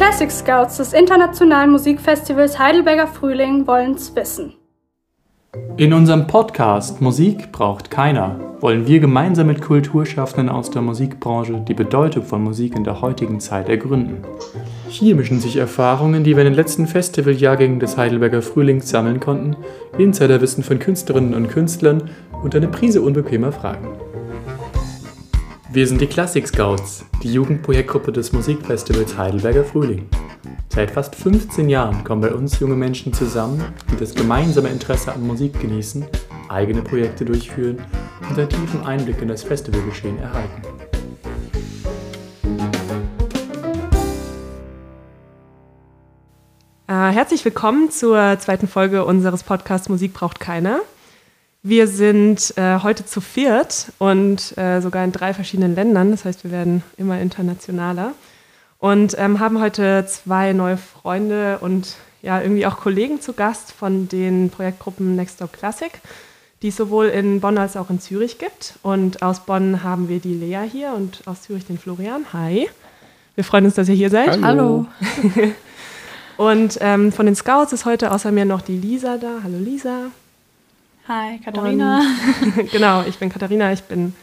Classic Scouts des Internationalen Musikfestivals Heidelberger Frühling wollen's wissen. In unserem Podcast Musik braucht keiner wollen wir gemeinsam mit Kulturschaffenden aus der Musikbranche die Bedeutung von Musik in der heutigen Zeit ergründen. Hier mischen sich Erfahrungen, die wir in den letzten Festivaljahrgängen des Heidelberger Frühlings sammeln konnten, Insiderwissen von Künstlerinnen und Künstlern und eine Prise unbequemer Fragen. Wir sind die Classic Scouts, die Jugendprojektgruppe des Musikfestivals Heidelberger Frühling. Seit fast 15 Jahren kommen bei uns junge Menschen zusammen, die das gemeinsame Interesse an Musik genießen, eigene Projekte durchführen und einen tiefen Einblick in das Festivalgeschehen erhalten. Äh, herzlich willkommen zur zweiten Folge unseres Podcasts Musik braucht keiner. Wir sind äh, heute zu viert und äh, sogar in drei verschiedenen Ländern. Das heißt, wir werden immer internationaler. Und ähm, haben heute zwei neue Freunde und ja, irgendwie auch Kollegen zu Gast von den Projektgruppen Next Stop Classic, die es sowohl in Bonn als auch in Zürich gibt. Und aus Bonn haben wir die Lea hier und aus Zürich den Florian. Hi. Wir freuen uns, dass ihr hier seid. Hallo. und ähm, von den Scouts ist heute außer mir noch die Lisa da. Hallo Lisa. Hi, Katharina. Und, genau, ich bin Katharina. Ich bin,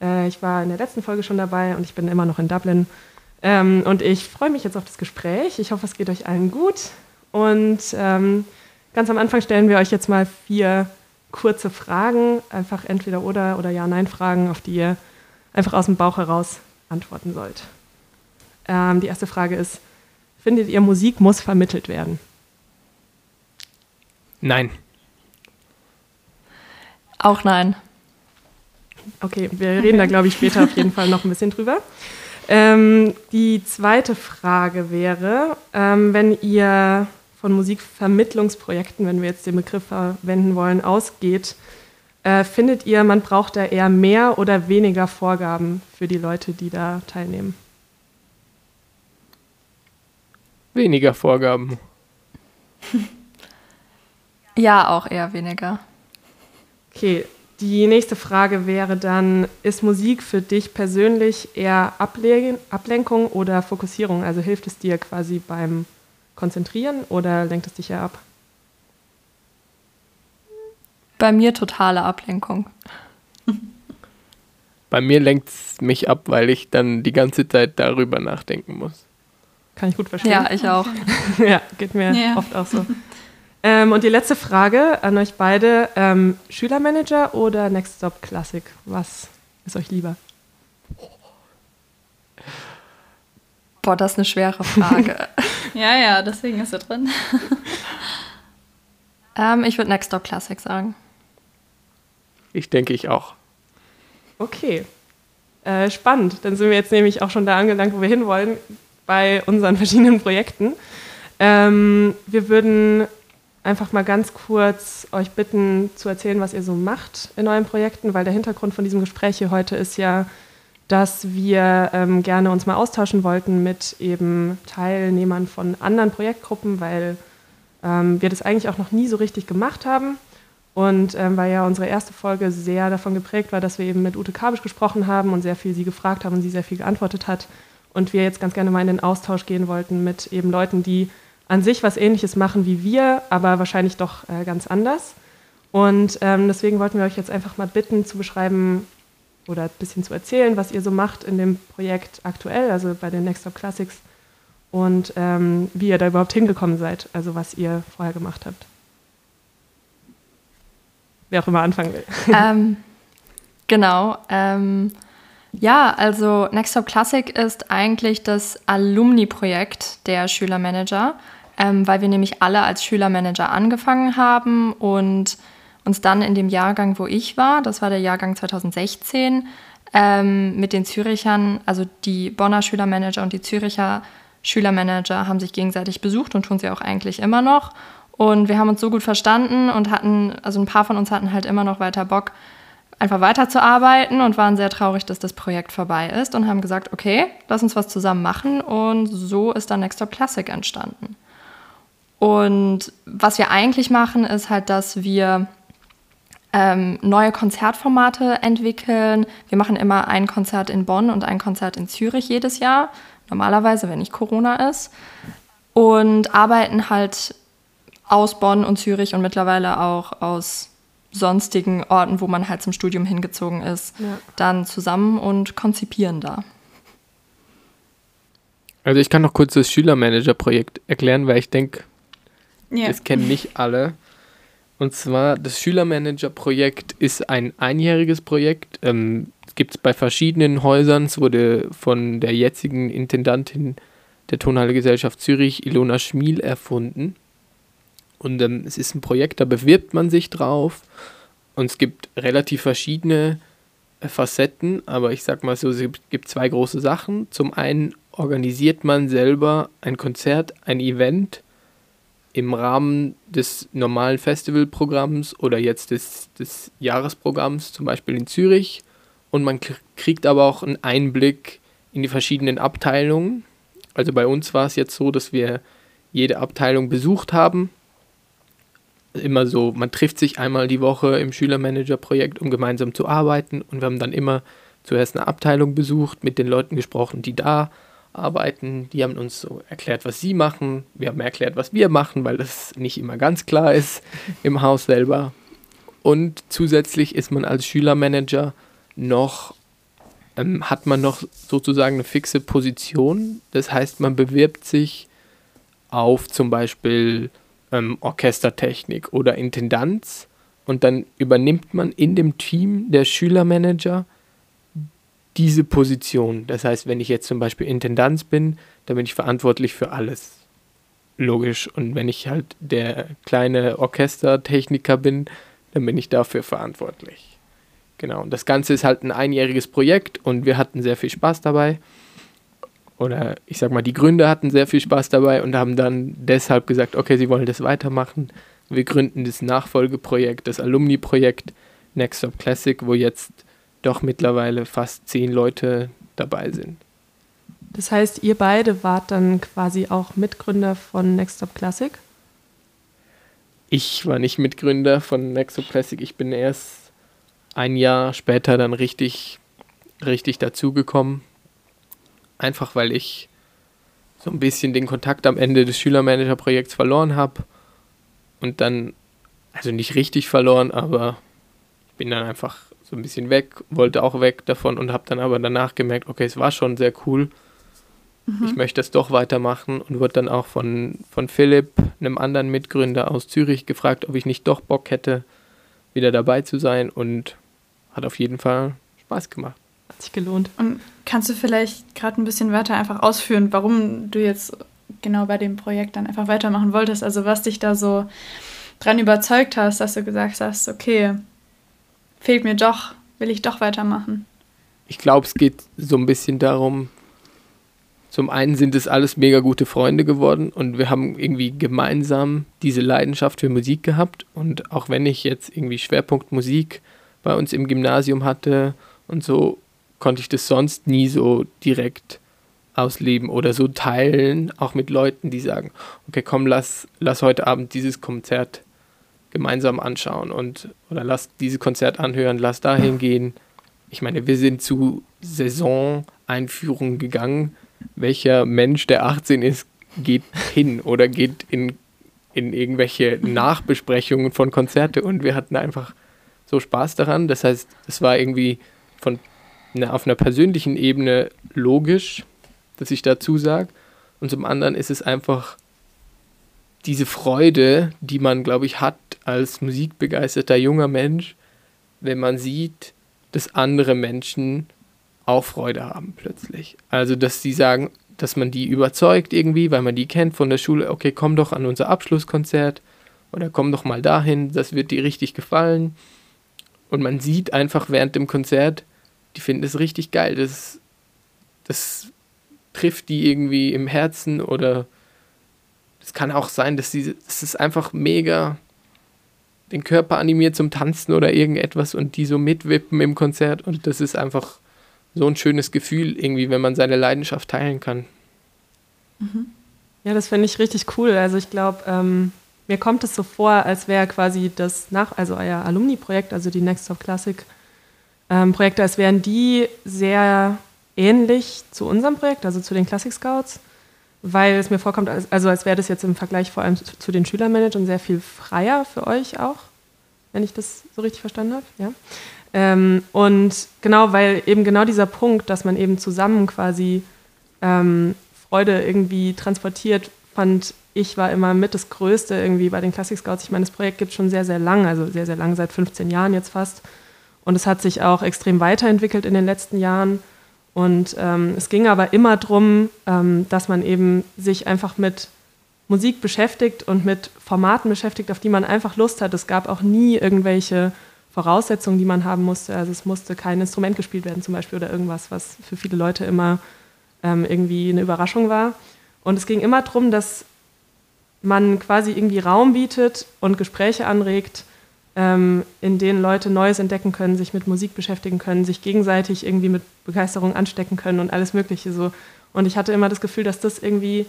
äh, ich war in der letzten Folge schon dabei und ich bin immer noch in Dublin. Ähm, und ich freue mich jetzt auf das Gespräch. Ich hoffe, es geht euch allen gut. Und ähm, ganz am Anfang stellen wir euch jetzt mal vier kurze Fragen, einfach entweder oder oder Ja-Nein-Fragen, auf die ihr einfach aus dem Bauch heraus antworten sollt. Ähm, die erste Frage ist: Findet ihr, Musik muss vermittelt werden? Nein. Auch nein. Okay, wir reden da, glaube ich, später auf jeden Fall noch ein bisschen drüber. Ähm, die zweite Frage wäre, ähm, wenn ihr von Musikvermittlungsprojekten, wenn wir jetzt den Begriff verwenden wollen, ausgeht, äh, findet ihr, man braucht da eher mehr oder weniger Vorgaben für die Leute, die da teilnehmen? Weniger Vorgaben. Ja, auch eher weniger. Okay, die nächste Frage wäre dann, ist Musik für dich persönlich eher Ablen Ablenkung oder Fokussierung? Also hilft es dir quasi beim Konzentrieren oder lenkt es dich eher ab? Bei mir totale Ablenkung. Bei mir lenkt es mich ab, weil ich dann die ganze Zeit darüber nachdenken muss. Kann ich gut verstehen. Ja, ich auch. ja, geht mir Ja. oft auch so. Ähm, und die letzte Frage an euch beide: ähm, Schülermanager oder Next Stop Classic? Was ist euch lieber? Boah, das ist eine schwere Frage. Ja, ja, deswegen ist er drin. ähm, ich würde Next Stop Classic sagen. Ich denke ich auch. Okay. Äh, spannend. Dann sind wir jetzt nämlich auch schon da angelangt, wo wir hinwollen, bei unseren verschiedenen Projekten. Ähm, wir würden einfach mal ganz kurz euch bitten zu erzählen, was ihr so macht in euren Projekten, weil der Hintergrund von diesem Gespräch hier heute ist ja, dass wir ähm, gerne uns mal austauschen wollten mit eben Teilnehmern von anderen Projektgruppen, weil ähm, wir das eigentlich auch noch nie so richtig gemacht haben. Und ähm, weil ja unsere erste Folge sehr davon geprägt war, dass wir eben mit Ute Kabisch gesprochen haben und sehr viel sie gefragt haben und sie sehr viel geantwortet hat. Und wir jetzt ganz gerne mal in den Austausch gehen wollten mit eben Leuten, die an sich was Ähnliches machen wie wir, aber wahrscheinlich doch äh, ganz anders. Und ähm, deswegen wollten wir euch jetzt einfach mal bitten zu beschreiben oder ein bisschen zu erzählen, was ihr so macht in dem Projekt aktuell, also bei den Next Stop Classics und ähm, wie ihr da überhaupt hingekommen seid, also was ihr vorher gemacht habt. Wer auch immer anfangen will. ähm, genau. Ähm, ja, also Next Stop Classic ist eigentlich das Alumni-Projekt der Schülermanager, ähm, weil wir nämlich alle als Schülermanager angefangen haben und uns dann in dem Jahrgang, wo ich war, das war der Jahrgang 2016, ähm, mit den Zürichern, also die Bonner Schülermanager und die Züricher Schülermanager haben sich gegenseitig besucht und tun sie auch eigentlich immer noch. Und wir haben uns so gut verstanden und hatten, also ein paar von uns hatten halt immer noch weiter Bock, einfach weiterzuarbeiten und waren sehr traurig, dass das Projekt vorbei ist und haben gesagt, okay, lass uns was zusammen machen. Und so ist dann Next Stop Classic entstanden. Und was wir eigentlich machen, ist halt, dass wir ähm, neue Konzertformate entwickeln. Wir machen immer ein Konzert in Bonn und ein Konzert in Zürich jedes Jahr normalerweise, wenn nicht Corona ist. Und arbeiten halt aus Bonn und Zürich und mittlerweile auch aus sonstigen Orten, wo man halt zum Studium hingezogen ist, Ja. dann zusammen und konzipieren da. Also ich kann noch kurz das Schülermanager-Projekt erklären, weil ich denke, Ja. das kennen nicht alle. Und zwar, das Schülermanager-Projekt ist ein einjähriges Projekt. Ähm, gibt es bei verschiedenen Häusern. Es wurde von der jetzigen Intendantin der Tonhalle Gesellschaft Zürich, Ilona Schmiel, erfunden. Und ähm, es ist ein Projekt, da bewirbt man sich drauf. Und es gibt relativ verschiedene äh, Facetten, aber ich sag mal so, es gibt zwei große Sachen. Zum einen organisiert man selber ein Konzert, ein Event im Rahmen des normalen Festivalprogramms oder jetzt des, des Jahresprogramms, zum Beispiel in Zürich. Und man kriegt aber auch einen Einblick in die verschiedenen Abteilungen. Also bei uns war es jetzt so, dass wir jede Abteilung besucht haben. Immer so, man trifft sich einmal die Woche im Schülermanager-Projekt, um gemeinsam zu arbeiten. Und wir haben dann immer zuerst eine Abteilung besucht, mit den Leuten gesprochen, die da arbeiten. Die haben uns so erklärt, was sie machen. Wir haben erklärt, was wir machen, weil das nicht immer ganz klar ist im Haus selber. Und zusätzlich ist man als Schülermanager noch, ähm, hat man noch sozusagen eine fixe Position. Das heißt, man bewirbt sich auf zum Beispiel ähm, Orchestertechnik oder Intendanz und dann übernimmt man in dem Team der Schülermanager diese Position. Das heißt, wenn ich jetzt zum Beispiel Intendanz bin, dann bin ich verantwortlich für alles. Logisch. Und wenn ich halt der kleine Orchestertechniker bin, dann bin ich dafür verantwortlich. Genau. Und das Ganze ist halt ein einjähriges Projekt und wir hatten sehr viel Spaß dabei. Oder ich sag mal, die Gründer hatten sehr viel Spaß dabei und haben dann deshalb gesagt, okay, sie wollen das weitermachen. Wir gründen das Nachfolgeprojekt, das Alumni-Projekt Next Stop Classic, wo jetzt doch mittlerweile fast zehn Leute dabei sind. Das heißt, ihr beide wart dann quasi auch Mitgründer von Next Stop Classic? Ich war nicht Mitgründer von Next Stop Classic, ich bin erst ein Jahr später dann richtig, richtig dazugekommen. Einfach weil ich so ein bisschen den Kontakt am Ende des Schülermanager-Projekts verloren habe. Und dann, also nicht richtig verloren, aber bin dann einfach so ein bisschen weg, wollte auch weg davon und habe dann aber danach gemerkt, okay, es war schon sehr cool. Ich möchte das doch weitermachen und wurde dann auch von, von Philipp, einem anderen Mitgründer aus Zürich, gefragt, ob ich nicht doch Bock hätte, wieder dabei zu sein und hat auf jeden Fall Spaß gemacht. Hat sich gelohnt. Und kannst du vielleicht gerade ein bisschen weiter einfach ausführen, warum du jetzt genau bei dem Projekt dann einfach weitermachen wolltest? Also was dich da so dran überzeugt hast, dass du gesagt hast, okay, fehlt mir doch, will ich doch weitermachen. Ich glaube, es geht so ein bisschen darum, zum einen sind es alles mega gute Freunde geworden und wir haben irgendwie gemeinsam diese Leidenschaft für Musik gehabt. Und auch wenn ich jetzt irgendwie Schwerpunkt Musik bei uns im Gymnasium hatte und so, konnte ich das sonst nie so direkt ausleben oder so teilen, auch mit Leuten, die sagen, okay, komm, lass, lass heute Abend dieses Konzert gemeinsam anschauen und oder lass dieses Konzert anhören, lass dahin gehen. Ich meine, wir sind zu Saison-Einführungen gegangen. Welcher Mensch, der 18 ist, geht hin oder geht in, in irgendwelche Nachbesprechungen von Konzerte und wir hatten einfach so Spaß daran. Das heißt, es war irgendwie von na, auf einer persönlichen Ebene logisch, dass ich dazu sage. Und zum anderen ist es einfach diese Freude, die man, glaube ich, hat als musikbegeisterter junger Mensch, wenn man sieht, dass andere Menschen auch Freude haben plötzlich. Also, dass sie sagen, dass man die überzeugt irgendwie, weil man die kennt von der Schule, okay, komm doch an unser Abschlusskonzert oder komm doch mal dahin, das wird dir richtig gefallen. Und man sieht einfach während dem Konzert, die finden es richtig geil. Das, das trifft die irgendwie im Herzen oder es kann auch sein, dass sie, es ist einfach mega den Körper animiert zum Tanzen oder irgendetwas und die so mitwippen im Konzert und das ist einfach so ein schönes Gefühl irgendwie, wenn man seine Leidenschaft teilen kann. Ja, das finde ich richtig cool. Also ich glaube, ähm, mir kommt es so vor, als wäre quasi das nach, also euer Alumni-Projekt, also die Next Top Classic ähm, Projekte, als wären die sehr ähnlich zu unserem Projekt, also zu den Classic Scouts, weil es mir vorkommt, als, also als wäre das jetzt im Vergleich vor allem zu, zu den Schülermanagern sehr viel freier für euch auch, wenn ich das so richtig verstanden habe. Ja. Ähm, und genau, weil eben genau dieser Punkt, dass man eben zusammen quasi ähm, Freude irgendwie transportiert, fand ich war immer mit das Größte irgendwie bei den Classic Scouts. Ich meine, das Projekt gibt es schon sehr, sehr lang, also sehr, sehr lang, seit 15 Jahren jetzt fast. Und es hat sich auch extrem weiterentwickelt in den letzten Jahren. Und ähm, es ging aber immer darum, ähm, dass man eben sich einfach mit Musik beschäftigt und mit Formaten beschäftigt, auf die man einfach Lust hat. Es gab auch nie irgendwelche Voraussetzungen, die man haben musste. Also es musste kein Instrument gespielt werden zum Beispiel oder irgendwas, was für viele Leute immer ähm, irgendwie eine Überraschung war. Und es ging immer darum, dass man quasi irgendwie Raum bietet und Gespräche anregt, ähm, in denen Leute Neues entdecken können, sich mit Musik beschäftigen können, sich gegenseitig irgendwie mit Begeisterung anstecken können und alles Mögliche so. Und ich hatte immer das Gefühl, dass das irgendwie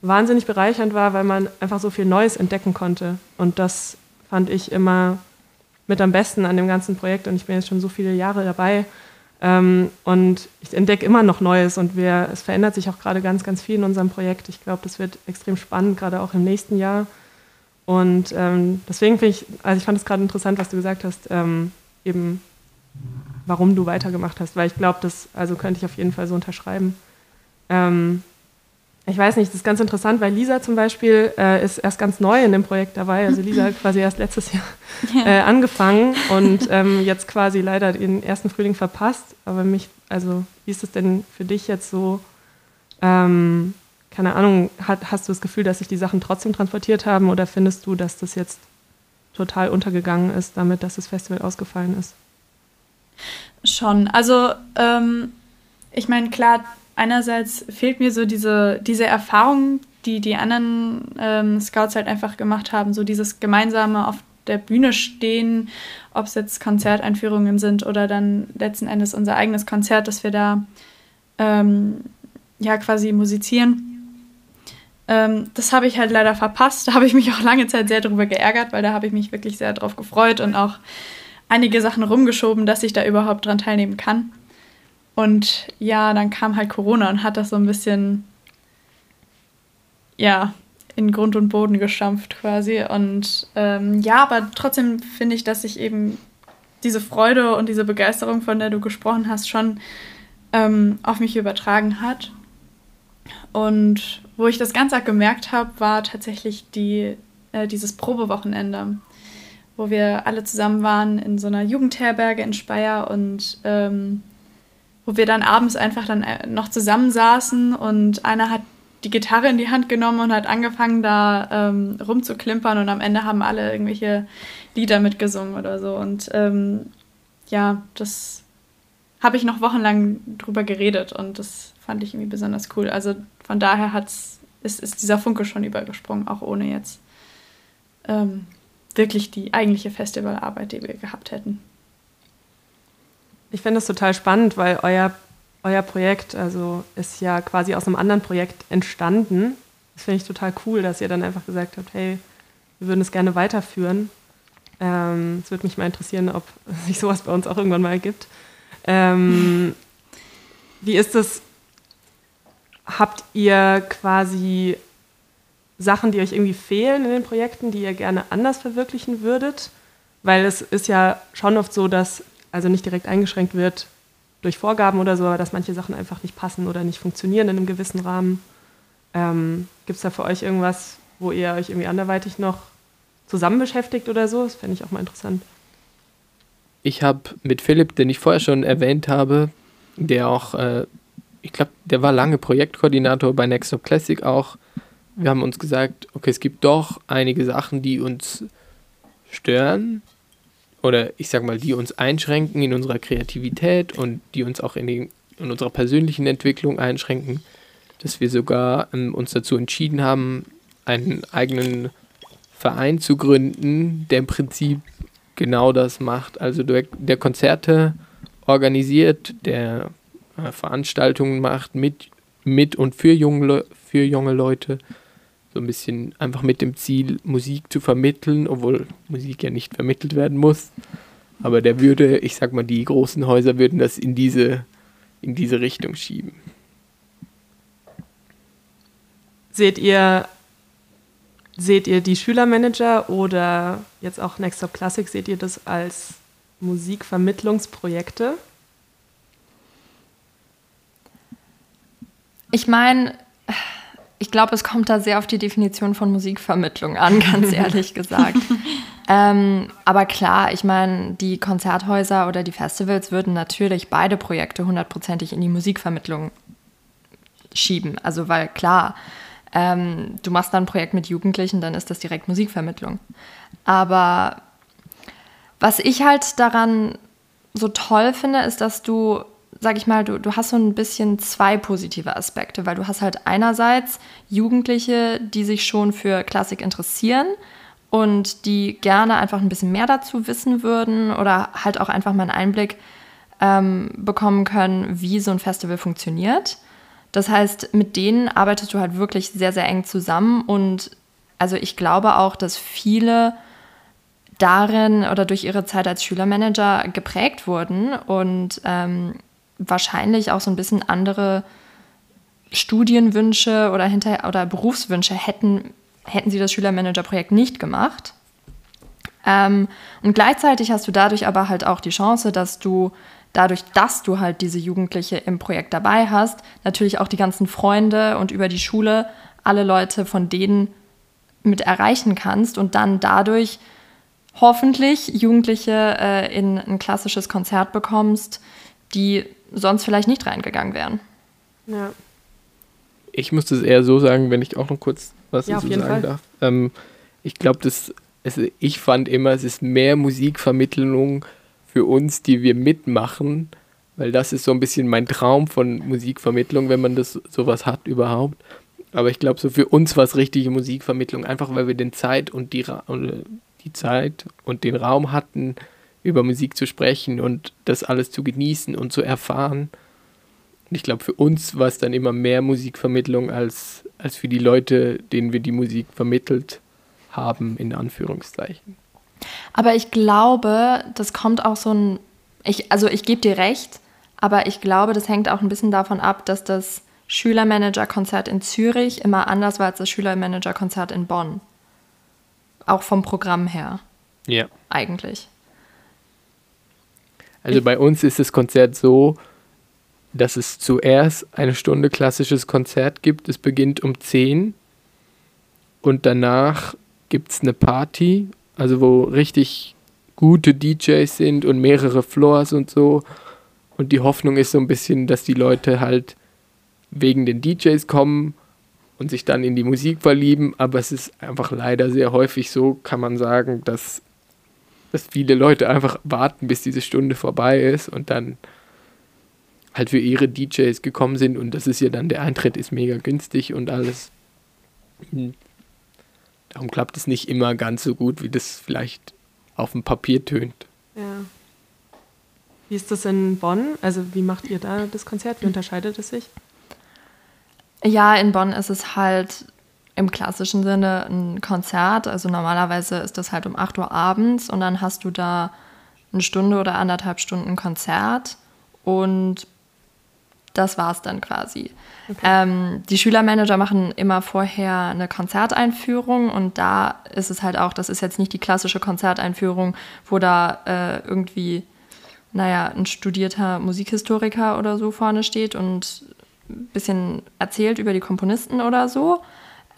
wahnsinnig bereichernd war, weil man einfach so viel Neues entdecken konnte. Und das fand ich immer mit am besten an dem ganzen Projekt. Und ich bin jetzt schon so viele Jahre dabei. Ähm, und ich entdecke immer noch Neues und wir, es verändert sich auch gerade ganz, ganz viel in unserem Projekt. Ich glaube, das wird extrem spannend, gerade auch im nächsten Jahr. Und ähm, deswegen finde ich, also ich fand es gerade interessant, was du gesagt hast, ähm, eben warum du weitergemacht hast, weil ich glaube, das, also könnte ich auf jeden Fall so unterschreiben. Ähm, ich weiß nicht, das ist ganz interessant, weil Lisa zum Beispiel äh, ist erst ganz neu in dem Projekt dabei. Also Lisa hat quasi erst letztes Jahr äh, angefangen und ähm, jetzt quasi leider den ersten Frühling verpasst. Aber mich, also wie ist es denn für dich jetzt so? Ähm, keine Ahnung, hat, hast du das Gefühl, dass sich die Sachen trotzdem transportiert haben oder findest du, dass das jetzt total untergegangen ist, damit, dass das Festival ausgefallen ist? Schon. Also ähm, ich meine, klar, einerseits fehlt mir so diese, diese Erfahrung, die die anderen ähm, Scouts halt einfach gemacht haben, so dieses gemeinsame auf der Bühne stehen, ob es jetzt Konzerteinführungen sind oder dann letzten Endes unser eigenes Konzert, dass wir da ähm, ja quasi musizieren. Ähm, das habe ich halt leider verpasst. Da habe ich mich auch lange Zeit sehr darüber geärgert, weil da habe ich mich wirklich sehr drauf gefreut und auch einige Sachen rumgeschoben, dass ich da überhaupt dran teilnehmen kann. Und ja, dann kam halt Corona und hat das so ein bisschen, ja, in Grund und Boden gestampft quasi. Und ähm, ja, aber trotzdem finde ich, dass sich eben diese Freude und diese Begeisterung, von der du gesprochen hast, schon ähm, auf mich übertragen hat. Und wo ich das ganz arg gemerkt habe, war tatsächlich die, äh, dieses Probewochenende, wo wir alle zusammen waren in so einer Jugendherberge in Speyer und ähm, wo wir dann abends einfach dann äh, noch zusammensaßen und einer hat die Gitarre in die Hand genommen und hat angefangen, da ähm, rumzuklimpern und am Ende haben alle irgendwelche Lieder mitgesungen oder so. Und ähm, ja, das habe ich noch wochenlang drüber geredet und das fand ich irgendwie besonders cool. Also von daher hat's, ist, ist dieser Funke schon übergesprungen, auch ohne jetzt ähm, wirklich die eigentliche Festivalarbeit, die wir gehabt hätten. Ich finde das total spannend, weil euer, euer Projekt also ist ja quasi aus einem anderen Projekt entstanden. Das finde ich total cool, dass ihr dann einfach gesagt habt, hey, wir würden es gerne weiterführen. Ähm, es ähm, würde mich mal interessieren, ob sich sowas bei uns auch irgendwann mal gibt. Ähm, wie ist es? Habt ihr quasi Sachen, die euch irgendwie fehlen in den Projekten, die ihr gerne anders verwirklichen würdet? Weil es ist ja schon oft so, dass also nicht direkt eingeschränkt wird durch Vorgaben oder so, aber dass manche Sachen einfach nicht passen oder nicht funktionieren in einem gewissen Rahmen. Ähm, Gibt es da für euch irgendwas, wo ihr euch irgendwie anderweitig noch zusammen beschäftigt oder so? Das fände ich auch mal interessant. Ich habe mit Philipp, den ich vorher schon erwähnt habe, der auch, äh, ich glaube, der war lange Projektkoordinator bei Nextop Classic auch. Wir haben uns gesagt, okay, es gibt doch einige Sachen, die uns stören, oder ich sag mal, die uns einschränken in unserer Kreativität und die uns auch in, den, in unserer persönlichen Entwicklung einschränken, dass wir sogar ähm, uns dazu entschieden haben, einen eigenen Verein zu gründen, der im Prinzip genau das macht. Also der, der Konzerte organisiert, der äh, Veranstaltungen macht mit, mit und für junge, für junge Leute so ein bisschen einfach mit dem Ziel, Musik zu vermitteln, obwohl Musik ja nicht vermittelt werden muss. Aber der würde, ich sag mal, die großen Häuser würden das in diese in diese Richtung schieben. Seht ihr, seht ihr die Schülermanager oder jetzt auch Next Stop Classic, seht ihr das als Musikvermittlungsprojekte? Ich meine, ich glaube, es kommt da sehr auf die Definition von Musikvermittlung an, ganz ehrlich gesagt. ähm, aber klar, ich meine, die Konzerthäuser oder die Festivals würden natürlich beide Projekte hundertprozentig in die Musikvermittlung schieben. Also, weil klar, ähm, du machst dann ein Projekt mit Jugendlichen, dann ist das direkt Musikvermittlung. Aber was ich halt daran so toll finde, ist, dass du sag ich mal, du, du hast so ein bisschen zwei positive Aspekte, weil du hast halt einerseits Jugendliche, die sich schon für Klassik interessieren und die gerne einfach ein bisschen mehr dazu wissen würden oder halt auch einfach mal einen Einblick ähm, bekommen können, wie so ein Festival funktioniert. Das heißt, mit denen arbeitest du halt wirklich sehr, sehr eng zusammen und also ich glaube auch, dass viele darin oder durch ihre Zeit als Schülermanager geprägt wurden und ähm, wahrscheinlich auch so ein bisschen andere Studienwünsche oder, hinter, oder Berufswünsche hätten, hätten sie das Schülermanager-Projekt nicht gemacht. Ähm, und gleichzeitig hast du dadurch aber halt auch die Chance, dass du dadurch, dass du halt diese Jugendliche im Projekt dabei hast, natürlich auch die ganzen Freunde und über die Schule alle Leute von denen mit erreichen kannst und dann dadurch hoffentlich Jugendliche äh, in ein klassisches Konzert bekommst, die sonst vielleicht nicht reingegangen wären. Ja. Ich muss das eher so sagen, wenn ich auch noch kurz was Ja, dazu sagen Fall. darf. Ähm, ich glaube, das es, ich fand immer, es ist mehr Musikvermittlung für uns, die wir mitmachen, weil das ist so ein bisschen mein Traum von Musikvermittlung, wenn man das sowas hat überhaupt. Aber ich glaube, so für uns war es richtige Musikvermittlung, einfach weil wir den Zeit und die, Ra oder die Zeit und den Raum hatten, über Musik zu sprechen und das alles zu genießen und zu erfahren. Und ich glaube, für uns war es dann immer mehr Musikvermittlung als, als für die Leute, denen wir die Musik vermittelt haben, in Anführungszeichen. Aber ich glaube, das kommt auch so ein. Ich, also ich gebe dir recht, aber ich glaube, das hängt auch ein bisschen davon ab, dass das Schülermanager-Konzert in Zürich immer anders war als das Schülermanager-Konzert in Bonn. Auch vom Programm her, Ja. eigentlich. Also bei uns ist das Konzert so, dass es zuerst eine Stunde klassisches Konzert gibt. Es beginnt um 10 und danach gibt es eine Party, also wo richtig gute DJs sind und mehrere Floors und so. Und die Hoffnung ist so ein bisschen, dass die Leute halt wegen den DJs kommen und sich dann in die Musik verlieben. Aber es ist einfach leider sehr häufig so, kann man sagen, dass dass viele Leute einfach warten, bis diese Stunde vorbei ist und dann halt für ihre DJs gekommen sind und das ist ja dann, der Eintritt ist mega günstig und alles. Hm. Darum klappt es nicht immer ganz so gut, wie das vielleicht auf dem Papier tönt. Ja. Wie ist das in Bonn? Also wie macht ihr da das Konzert? Wie unterscheidet es sich? Ja, in Bonn ist es halt im klassischen Sinne ein Konzert. Also normalerweise ist das halt um 8 Uhr abends und dann hast du da eine Stunde oder anderthalb Stunden Konzert und das war's dann quasi. Ähm, die Schülermanager machen immer vorher eine Konzerteinführung und da ist es halt auch, das ist jetzt nicht die klassische Konzerteinführung, wo da äh, irgendwie, naja, ein studierter Musikhistoriker oder so vorne steht und ein bisschen erzählt über die Komponisten oder so,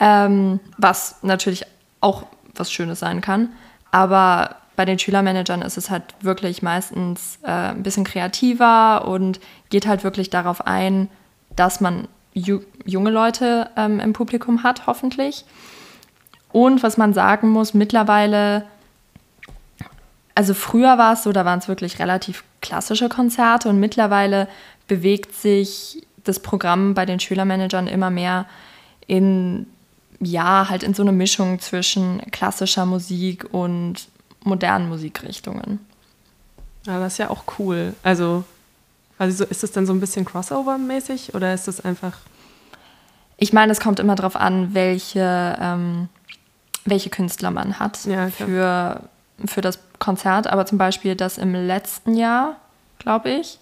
ähm, was natürlich auch was Schönes sein kann. Aber bei den Schülermanagern ist es halt wirklich meistens äh, ein bisschen kreativer und geht halt wirklich darauf ein, dass man ju junge Leute ähm, im Publikum hat, hoffentlich. Und was man sagen muss, mittlerweile, also früher war es so, da waren es wirklich relativ klassische Konzerte und mittlerweile bewegt sich das Programm bei den Schülermanagern immer mehr in, ja, halt in so eine Mischung zwischen klassischer Musik und modernen Musikrichtungen. Ja, das ist ja auch cool. Also, also so, ist das dann so ein bisschen Crossover-mäßig oder ist das einfach. Ich meine, es kommt immer darauf an, welche, ähm, welche Künstler man hat Ja, für, für das Konzert. Aber zum Beispiel das im letzten Jahr, glaube ich,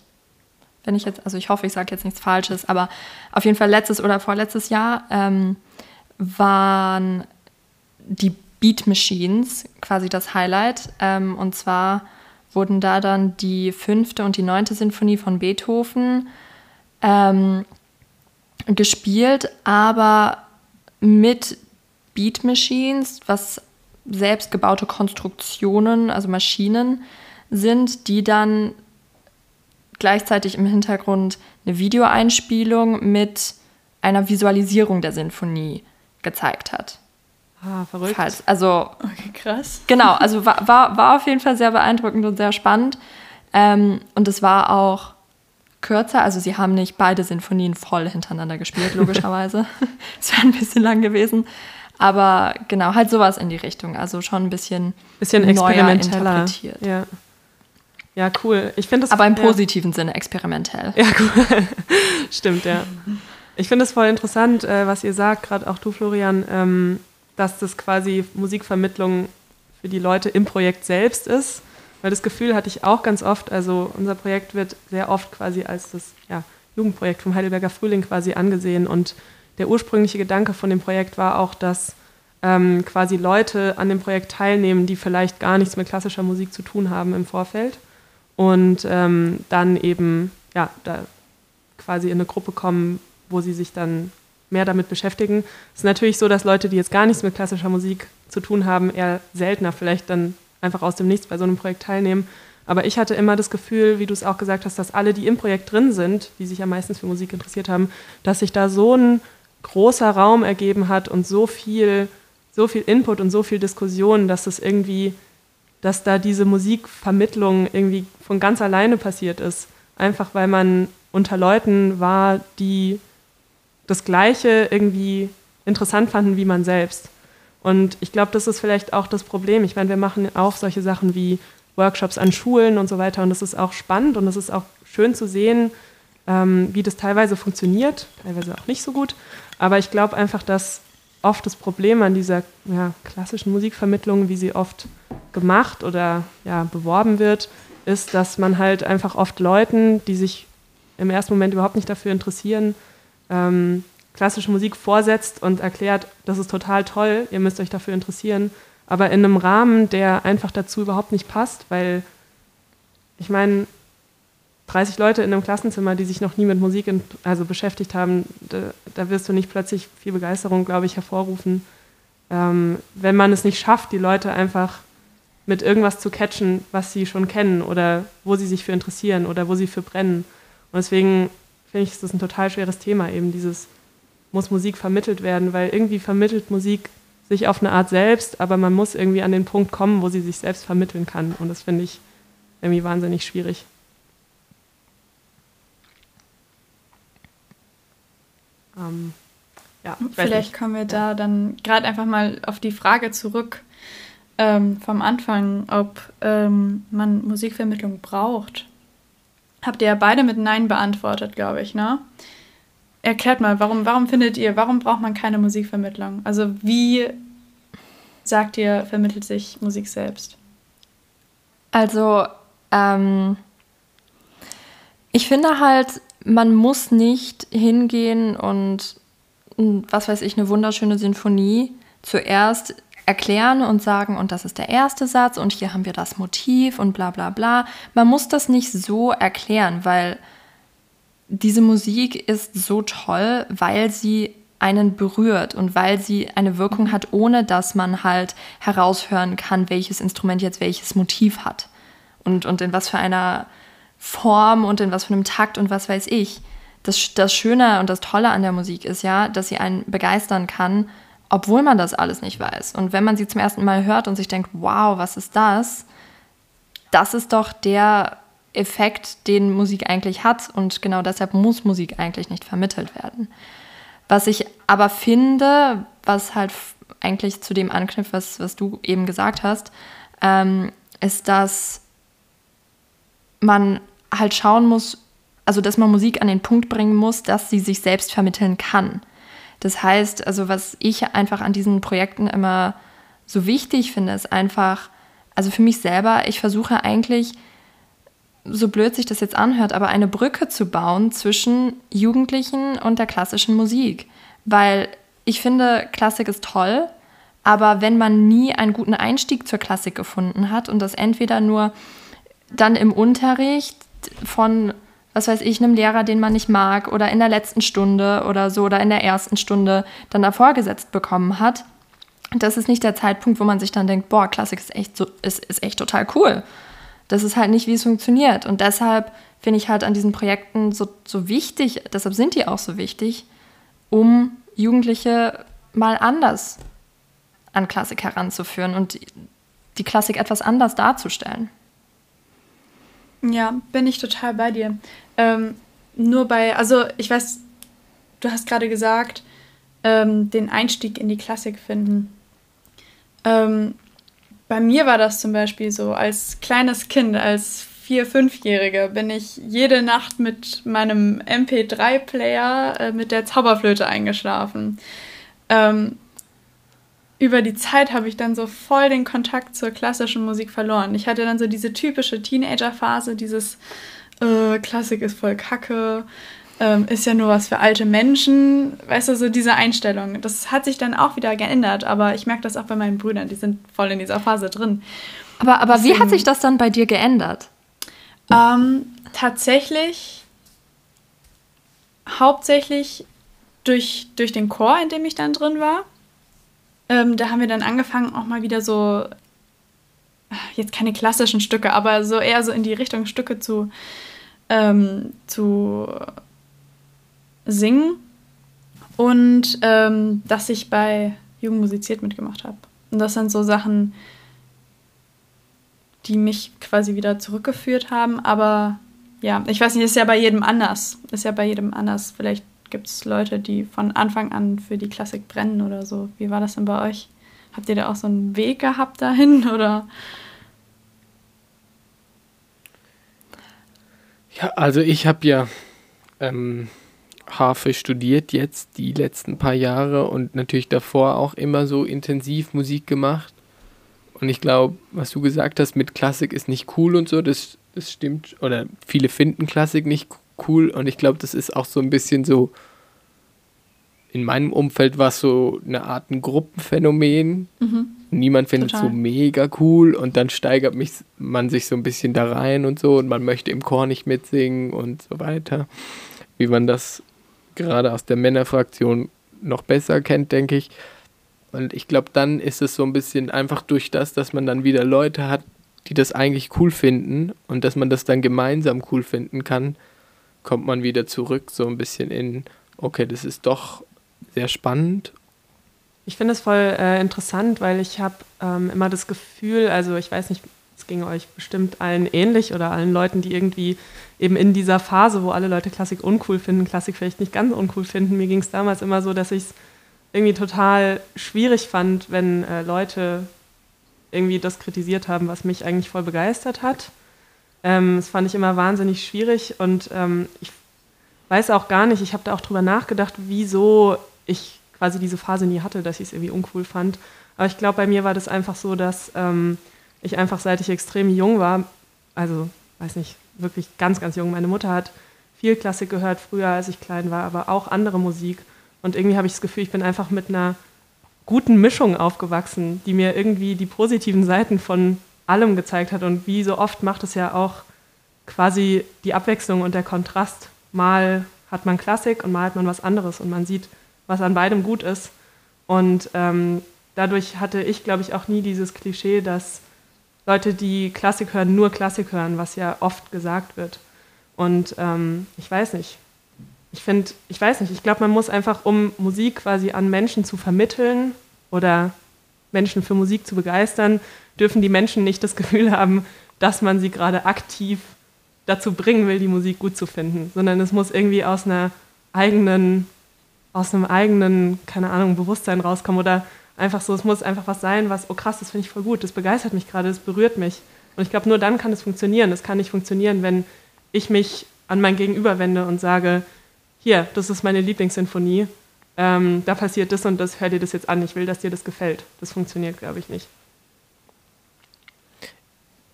wenn ich jetzt, also ich hoffe, ich sage jetzt nichts Falsches, aber auf jeden Fall letztes oder vorletztes Jahr ähm, waren die Beat Machines quasi das Highlight. Ähm, und zwar wurden da dann die fünfte und die neunte Sinfonie von Beethoven ähm, gespielt, aber mit Beat Machines, was selbstgebaute Konstruktionen, also Maschinen sind, die dann gleichzeitig im Hintergrund eine Videoeinspielung mit einer Visualisierung der Sinfonie gezeigt hat. Ah, verrückt. Falls, also Okay, krass. genau, also war, war, war auf jeden Fall sehr beeindruckend und sehr spannend. Ähm, und es war auch kürzer, also sie haben nicht beide Sinfonien voll hintereinander gespielt, logischerweise. Es wäre ein bisschen lang gewesen. Aber genau, halt sowas in die Richtung. Also schon ein bisschen, Bisschen experimenteller. interpretiert. Ja. ja, cool. Ich finde das aber im ja. positiven Sinne experimentell. Ja, cool. Stimmt, ja. Ich finde es voll interessant, äh, was ihr sagt, gerade auch du, Florian, ähm, dass das quasi Musikvermittlung für die Leute im Projekt selbst ist. Weil das Gefühl hatte ich auch ganz oft, also unser Projekt wird sehr oft quasi als das ja, Jugendprojekt vom Heidelberger Frühling quasi angesehen. Und der ursprüngliche Gedanke von dem Projekt war auch, dass ähm, quasi Leute an dem Projekt teilnehmen, die vielleicht gar nichts mit klassischer Musik zu tun haben im Vorfeld. Und ähm, dann eben, ja, da quasi in eine Gruppe kommen, wo sie sich dann mehr damit beschäftigen. Es ist natürlich so, dass Leute, die jetzt gar nichts mit klassischer Musik zu tun haben, eher seltener vielleicht dann einfach aus dem Nichts bei so einem Projekt teilnehmen. Aber ich hatte immer das Gefühl, wie du es auch gesagt hast, dass alle, die im Projekt drin sind, die sich ja meistens für Musik interessiert haben, dass sich da so ein großer Raum ergeben hat und so viel, so viel Input und so viel Diskussion, dass es irgendwie, dass da diese Musikvermittlung irgendwie von ganz alleine passiert ist. Einfach weil man unter Leuten war, die das Gleiche irgendwie interessant fanden wie man selbst. Und ich glaube, das ist vielleicht auch das Problem. Ich meine, wir machen auch solche Sachen wie Workshops an Schulen und so weiter. Und das ist auch spannend und es ist auch schön zu sehen, ähm, wie das teilweise funktioniert, teilweise auch nicht so gut. Aber ich glaube einfach, dass oft das Problem an dieser ja, klassischen Musikvermittlung, wie sie oft gemacht oder ja, beworben wird, ist, dass man halt einfach oft Leuten, die sich im ersten Moment überhaupt nicht dafür interessieren, ähm, klassische Musik vorsetzt und erklärt, das ist total toll, ihr müsst euch dafür interessieren, aber in einem Rahmen, der einfach dazu überhaupt nicht passt, weil ich meine, 30 Leute in einem Klassenzimmer, die sich noch nie mit Musik in, also beschäftigt haben, da, da wirst du nicht plötzlich viel Begeisterung, glaube ich, hervorrufen, ähm, wenn man es nicht schafft, die Leute einfach mit irgendwas zu catchen, was sie schon kennen oder wo sie sich für interessieren oder wo sie für brennen. Und deswegen finde ich, ist das ein total schweres Thema, eben dieses, muss Musik vermittelt werden, weil irgendwie vermittelt Musik sich auf eine Art selbst, aber man muss irgendwie an den Punkt kommen, wo sie sich selbst vermitteln kann. Und das finde ich irgendwie wahnsinnig schwierig. Ähm, ja, Vielleicht kommen wir da dann gerade einfach mal auf die Frage zurück ähm, vom Anfang, ob ähm, man Musikvermittlung braucht. Habt ihr ja beide mit Nein beantwortet, glaube ich, ne? Erklärt mal, warum, warum findet ihr, warum braucht man keine Musikvermittlung? Also wie sagt ihr, vermittelt sich Musik selbst? Also, ähm, ich finde halt, man muss nicht hingehen und, was weiß ich, eine wunderschöne Sinfonie zuerst erklären und sagen, und das ist der erste Satz und hier haben wir das Motiv und bla bla bla. Man muss das nicht so erklären, weil diese Musik ist so toll, weil sie einen berührt und weil sie eine Wirkung hat, ohne dass man halt heraushören kann, welches Instrument jetzt welches Motiv hat und, und in was für einer Form und in was für einem Takt und was weiß ich. Das, das Schöne und das Tolle an der Musik ist ja, dass sie einen begeistern kann, obwohl man das alles nicht weiß. Und wenn man sie zum ersten Mal hört und sich denkt, wow, was ist das? Das ist doch der Effekt, den Musik eigentlich hat. Und genau deshalb muss Musik eigentlich nicht vermittelt werden. Was ich aber finde, was halt eigentlich zu dem anknüpft, was, was du eben gesagt hast, ähm, ist, dass man halt schauen muss, also dass man Musik an den Punkt bringen muss, dass sie sich selbst vermitteln kann. Das heißt, also was ich einfach an diesen Projekten immer so wichtig finde, ist einfach, also für mich selber, ich versuche eigentlich so blöd sich das jetzt anhört, aber eine Brücke zu bauen zwischen Jugendlichen und der klassischen Musik. Weil ich finde, Klassik ist toll, aber wenn man nie einen guten Einstieg zur Klassik gefunden hat und das entweder nur dann im Unterricht von, was weiß ich, einem Lehrer, den man nicht mag, oder in der letzten Stunde oder so, oder in der ersten Stunde dann da vorgesetzt bekommen hat, das ist nicht der Zeitpunkt, wo man sich dann denkt, boah, Klassik ist echt, so, ist, ist echt total cool. Das ist halt nicht, wie es funktioniert. Und deshalb finde ich halt an diesen Projekten so, so wichtig, deshalb sind die auch so wichtig, um Jugendliche mal anders an Klassik heranzuführen und die Klassik etwas anders darzustellen. Ja, bin ich total bei dir. Ähm, nur bei, also ich weiß, du hast gerade gesagt, ähm, den Einstieg in die Klassik finden. Ähm, bei mir war das zum Beispiel so, als kleines Kind, als vier-, fünfjährige, bin ich jede Nacht mit meinem MP3-Player äh, mit der Zauberflöte eingeschlafen. Ähm, über die Zeit habe ich dann so voll den Kontakt zur klassischen Musik verloren. Ich hatte dann so diese typische Teenager-Phase, dieses äh, Klassik ist voll Kacke, ähm, ist ja nur was für alte Menschen, weißt du, so diese Einstellung. Das hat sich dann auch wieder geändert, aber ich merke das auch bei meinen Brüdern, die sind voll in dieser Phase drin. Aber, aber Deswegen, wie hat sich das dann bei dir geändert? Ähm, tatsächlich hauptsächlich durch, durch den Chor, in dem ich dann drin war. Ähm, da haben wir dann angefangen, auch mal wieder so, jetzt keine klassischen Stücke, aber so eher so in die Richtung Stücke zu, ähm, zu singen. Und ähm, dass ich bei Jugend musiziert mitgemacht habe. Und das sind so Sachen, die mich quasi wieder zurückgeführt haben. Aber ja, ich weiß nicht, ist ja bei jedem anders. Ist ja bei jedem anders. Vielleicht gibt es Leute, die von Anfang an für die Klassik brennen oder so. Wie war das denn bei euch? Habt ihr da auch so einen Weg gehabt dahin oder? Ja, also ich habe ja ähm, Harfe studiert jetzt die letzten paar Jahre und natürlich davor auch immer so intensiv Musik gemacht. Und ich glaube, was du gesagt hast mit Klassik ist nicht cool und so, das, das stimmt. Oder viele finden Klassik nicht cool und ich glaube, das ist auch so ein bisschen so, in meinem Umfeld war es so eine Art ein Gruppenphänomen. Mhm. Niemand findet es so mega cool und dann steigert mich, man sich so ein bisschen da rein und so und man möchte im Chor nicht mitsingen und so weiter. Wie man das gerade aus der Männerfraktion noch besser kennt, denke ich. Und ich glaube, dann ist es so ein bisschen einfach durch das, dass man dann wieder Leute hat, die das eigentlich cool finden und dass man das dann gemeinsam cool finden kann, kommt man wieder zurück, so ein bisschen in, okay, das ist doch sehr spannend. Ich finde es voll äh, interessant, weil ich habe ähm, immer das Gefühl, also ich weiß nicht, es ging euch bestimmt allen ähnlich oder allen Leuten, die irgendwie eben in dieser Phase, wo alle Leute Klassik uncool finden, Klassik vielleicht nicht ganz uncool finden. Mir ging es damals immer so, dass ich es irgendwie total schwierig fand, wenn äh, Leute irgendwie das kritisiert haben, was mich eigentlich voll begeistert hat. Ähm, das fand ich immer wahnsinnig schwierig und ähm, ich weiß auch gar nicht, ich habe da auch drüber nachgedacht, wieso ich quasi diese Phase nie hatte, dass ich es irgendwie uncool fand. Aber ich glaube, bei mir war das einfach so, dass ähm, ich einfach, seit ich extrem jung war, also weiß nicht, wirklich ganz, ganz jung, meine Mutter hat viel Klassik gehört früher, als ich klein war, aber auch andere Musik. Und irgendwie habe ich das Gefühl, ich bin einfach mit einer guten Mischung aufgewachsen, die mir irgendwie die positiven Seiten von allem gezeigt hat. Und wie so oft macht es ja auch quasi die Abwechslung und der Kontrast. Mal hat man Klassik und mal hat man was anderes und man sieht, was an beidem gut ist. Und ähm, dadurch hatte ich, glaube ich, auch nie dieses Klischee, dass Leute, die Klassik hören, nur Klassik hören, was ja oft gesagt wird. Und ähm, ich weiß nicht. Ich finde, ich weiß nicht, ich glaube, man muss einfach, um Musik quasi an Menschen zu vermitteln oder Menschen für Musik zu begeistern, dürfen die Menschen nicht das Gefühl haben, dass man sie gerade aktiv dazu bringen will, die Musik gut zu finden, sondern es muss irgendwie aus einer eigenen aus einem eigenen, keine Ahnung, Bewusstsein rauskommen oder einfach so, es muss einfach was sein, was, oh krass, das finde ich voll gut, das begeistert mich gerade, das berührt mich. Und ich glaube, nur dann kann es funktionieren. Es kann nicht funktionieren, wenn ich mich an mein Gegenüber wende und sage, hier, das ist meine Lieblingssinfonie, ähm, da passiert das und das, hör dir das jetzt an, ich will, dass dir das gefällt. Das funktioniert, glaube ich, nicht.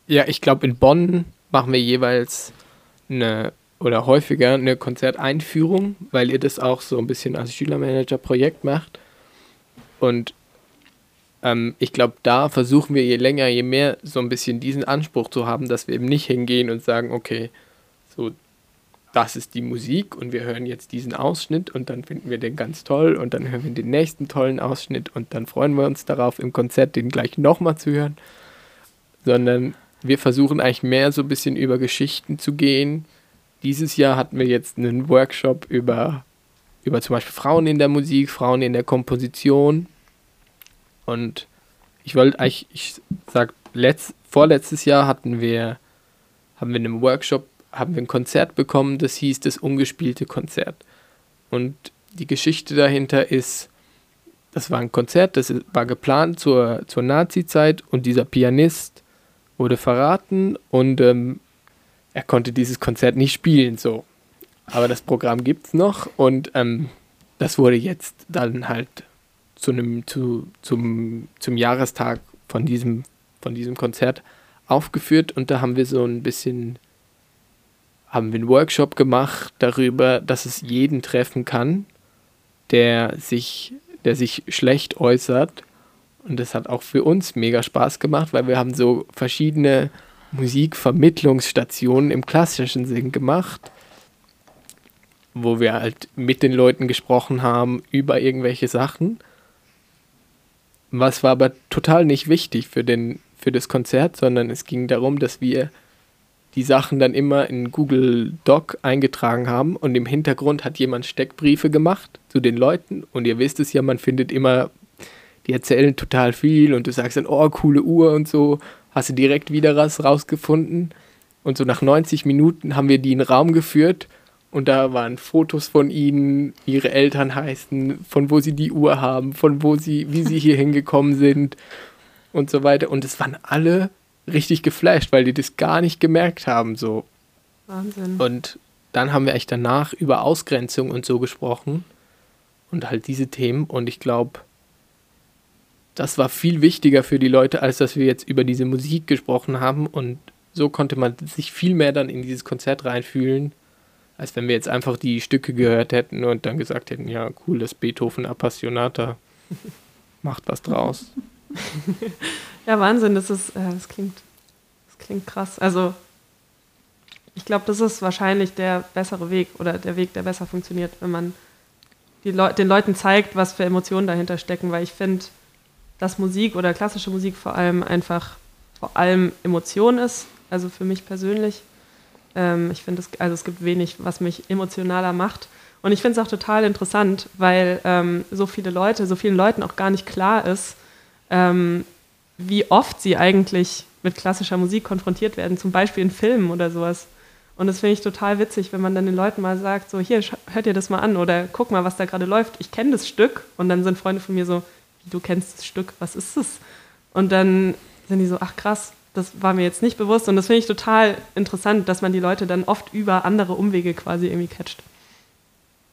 Ja, ich glaube, in Bonn machen wir jeweils eine oder häufiger eine Konzerteinführung, weil ihr das auch so ein bisschen als Schülermanager-Projekt macht. Und ähm, ich glaube, da versuchen wir je länger, je mehr so ein bisschen diesen Anspruch zu haben, dass wir eben nicht hingehen und sagen, okay, so das ist die Musik und wir hören jetzt diesen Ausschnitt und dann finden wir den ganz toll und dann hören wir den nächsten tollen Ausschnitt und dann freuen wir uns darauf, im Konzert den gleich nochmal zu hören, sondern wir versuchen eigentlich mehr so ein bisschen über Geschichten zu gehen. Dieses Jahr hatten wir jetzt einen Workshop über, über zum Beispiel Frauen in der Musik, Frauen in der Komposition und ich wollte eigentlich, ich sag, letzt, vorletztes Jahr hatten wir, haben wir in einem Workshop haben wir ein Konzert bekommen, das hieß das ungespielte Konzert. Und die Geschichte dahinter ist, das war ein Konzert, das war geplant zur, zur Nazi-Zeit und dieser Pianist wurde verraten und ähm, er konnte dieses Konzert nicht spielen, so. Aber das Programm gibt es noch und ähm, das wurde jetzt dann halt zu einem, zu, zum, zum Jahrestag von diesem, von diesem Konzert aufgeführt und da haben wir so ein bisschen haben wir einen Workshop gemacht darüber, dass es jeden treffen kann, der sich, der sich schlecht äußert. Und das hat auch für uns mega Spaß gemacht, weil wir haben so verschiedene Musikvermittlungsstationen im klassischen Sinn gemacht, wo wir halt mit den Leuten gesprochen haben über irgendwelche Sachen. Was war aber total nicht wichtig für, den, für das Konzert, sondern es ging darum, dass wir die Sachen dann immer in Google Doc eingetragen haben und im Hintergrund hat jemand Steckbriefe gemacht zu den Leuten und ihr wisst es ja, man findet immer, die erzählen total viel und du sagst dann, oh, coole Uhr und so, hast du direkt wieder was rausgefunden und so nach 90 Minuten haben wir die in den Raum geführt und da waren Fotos von ihnen, ihre Eltern heißen, von wo sie die Uhr haben, von wo sie, wie sie hier hingekommen sind und so weiter und es waren alle richtig geflasht, weil die das gar nicht gemerkt haben. So. Wahnsinn. Und dann haben wir echt danach über Ausgrenzung und so gesprochen und halt diese Themen. Und ich glaube, das war viel wichtiger für die Leute, als dass wir jetzt über diese Musik gesprochen haben. Und so konnte man sich viel mehr dann in dieses Konzert reinfühlen, als wenn wir jetzt einfach die Stücke gehört hätten und dann gesagt hätten, ja, cool, das Beethoven Appassionata macht was draus. ja, Wahnsinn, das ist, äh, das klingt, das klingt krass. Also ich glaube, das ist wahrscheinlich der bessere Weg oder der Weg, der besser funktioniert, wenn man Leu den Leuten zeigt, was für Emotionen dahinter stecken, weil ich finde, dass Musik oder klassische Musik vor allem einfach vor allem Emotion ist, also für mich persönlich. Ähm, ich finde, also es gibt wenig, was mich emotionaler macht. Und ich finde es auch total interessant, weil ähm, so viele Leute, so vielen Leuten auch gar nicht klar ist, ähm, wie oft sie eigentlich mit klassischer Musik konfrontiert werden, zum Beispiel in Filmen oder sowas. Und das finde ich total witzig, wenn man dann den Leuten mal sagt, so hier, hört ihr das mal an oder guck mal, was da gerade läuft. Ich kenne das Stück und dann sind Freunde von mir so, du kennst das Stück, was ist das? Und dann sind die so, ach krass, das war mir jetzt nicht bewusst und das finde ich total interessant, dass man die Leute dann oft über andere Umwege quasi irgendwie catcht.